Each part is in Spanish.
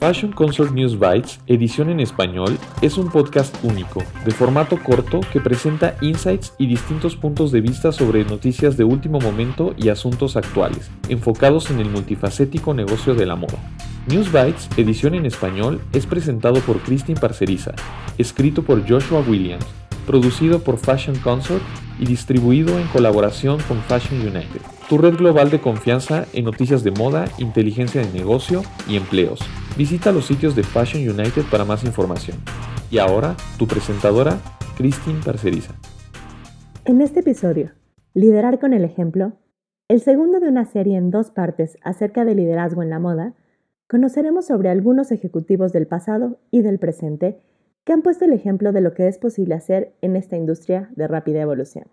Fashion Consort News Bites, edición en español, es un podcast único, de formato corto que presenta insights y distintos puntos de vista sobre noticias de último momento y asuntos actuales, enfocados en el multifacético negocio de la moda. News Bites, edición en español, es presentado por Christine Parceriza, escrito por Joshua Williams, producido por Fashion Consort y distribuido en colaboración con Fashion United, tu red global de confianza en noticias de moda, inteligencia de negocio y empleos. Visita los sitios de Fashion United para más información. Y ahora, tu presentadora, Christine Parceriza. En este episodio, Liderar con el ejemplo, el segundo de una serie en dos partes acerca de liderazgo en la moda, conoceremos sobre algunos ejecutivos del pasado y del presente que han puesto el ejemplo de lo que es posible hacer en esta industria de rápida evolución.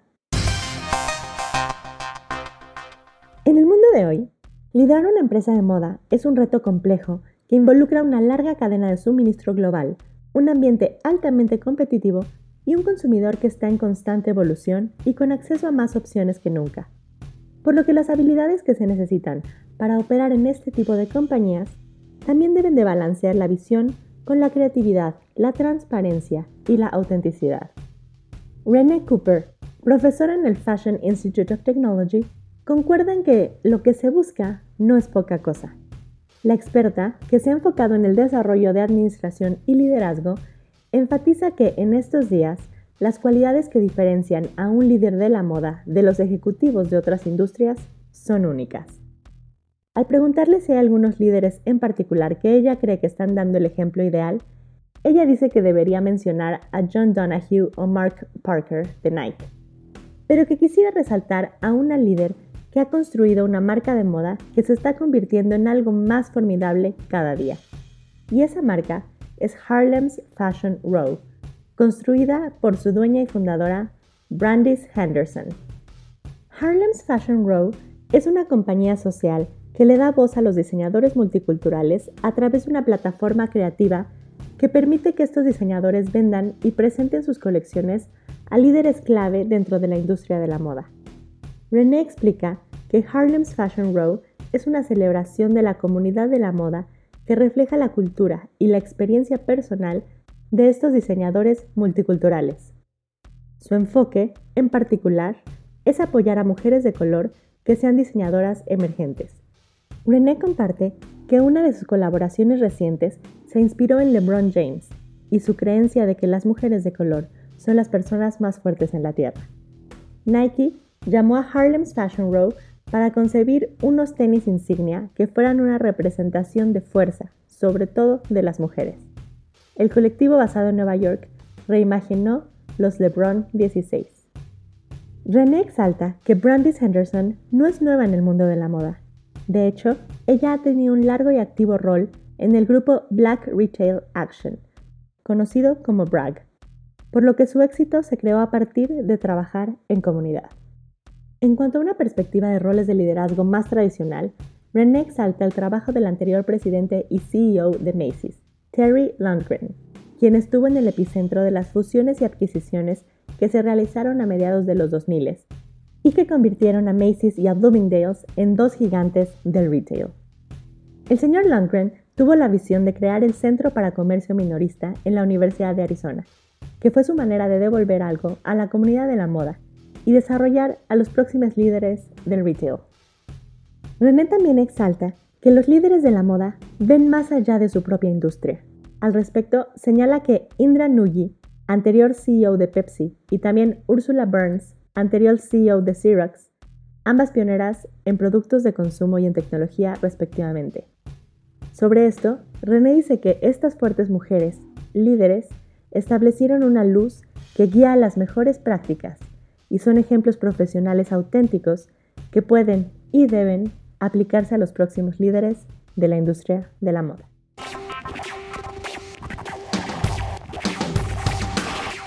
En el mundo de hoy, liderar una empresa de moda es un reto complejo que involucra una larga cadena de suministro global, un ambiente altamente competitivo y un consumidor que está en constante evolución y con acceso a más opciones que nunca. Por lo que las habilidades que se necesitan para operar en este tipo de compañías también deben de balancear la visión con la creatividad, la transparencia y la autenticidad. Renee Cooper, profesora en el Fashion Institute of Technology, concuerda en que lo que se busca no es poca cosa. La experta, que se ha enfocado en el desarrollo de administración y liderazgo, enfatiza que en estos días las cualidades que diferencian a un líder de la moda de los ejecutivos de otras industrias son únicas. Al preguntarle si hay algunos líderes en particular que ella cree que están dando el ejemplo ideal, ella dice que debería mencionar a John Donahue o Mark Parker de Nike, pero que quisiera resaltar a una líder que ha construido una marca de moda que se está convirtiendo en algo más formidable cada día. Y esa marca es Harlem's Fashion Row, construida por su dueña y fundadora Brandis Henderson. Harlem's Fashion Row es una compañía social que le da voz a los diseñadores multiculturales a través de una plataforma creativa que permite que estos diseñadores vendan y presenten sus colecciones a líderes clave dentro de la industria de la moda. René explica que Harlem's Fashion Row es una celebración de la comunidad de la moda que refleja la cultura y la experiencia personal de estos diseñadores multiculturales. Su enfoque, en particular, es apoyar a mujeres de color que sean diseñadoras emergentes René comparte que una de sus colaboraciones recientes se inspiró en LeBron James y su creencia de que las mujeres de color son las personas más fuertes en la Tierra. Nike llamó a Harlem's Fashion Row para concebir unos tenis insignia que fueran una representación de fuerza, sobre todo de las mujeres. El colectivo basado en Nueva York reimaginó los LeBron 16. René exalta que Brandis Henderson no es nueva en el mundo de la moda de hecho, ella ha tenido un largo y activo rol en el grupo Black Retail Action, conocido como BRAG, por lo que su éxito se creó a partir de trabajar en comunidad. En cuanto a una perspectiva de roles de liderazgo más tradicional, René exalta el trabajo del anterior presidente y CEO de Macy's, Terry Lundgren, quien estuvo en el epicentro de las fusiones y adquisiciones que se realizaron a mediados de los 2000 y que convirtieron a Macy's y a Bloomingdale's en dos gigantes del retail. El señor Lundgren tuvo la visión de crear el Centro para Comercio Minorista en la Universidad de Arizona, que fue su manera de devolver algo a la comunidad de la moda y desarrollar a los próximos líderes del retail. René también exalta que los líderes de la moda ven más allá de su propia industria. Al respecto, señala que Indra Nooyi, anterior CEO de Pepsi, y también Ursula Burns, anterior CEO de Xerox, ambas pioneras en productos de consumo y en tecnología respectivamente. Sobre esto, René dice que estas fuertes mujeres, líderes, establecieron una luz que guía a las mejores prácticas y son ejemplos profesionales auténticos que pueden y deben aplicarse a los próximos líderes de la industria de la moda.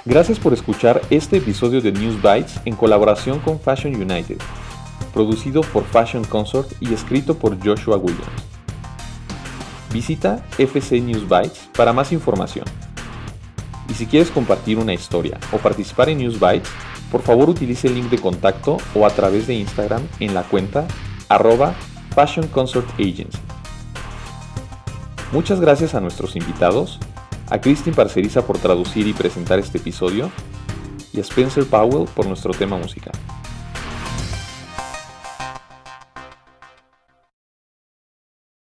Gracias por escuchar este episodio de News Bites en colaboración con Fashion United, producido por Fashion Consort y escrito por Joshua Williams. Visita FC News Bites para más información. Y si quieres compartir una historia o participar en News Bites, por favor utilice el link de contacto o a través de Instagram en la cuenta arroba Fashion Consort Agency. Muchas gracias a nuestros invitados, a Christine Parceriza por traducir y presentar este episodio, y a Spencer Powell por nuestro tema musical.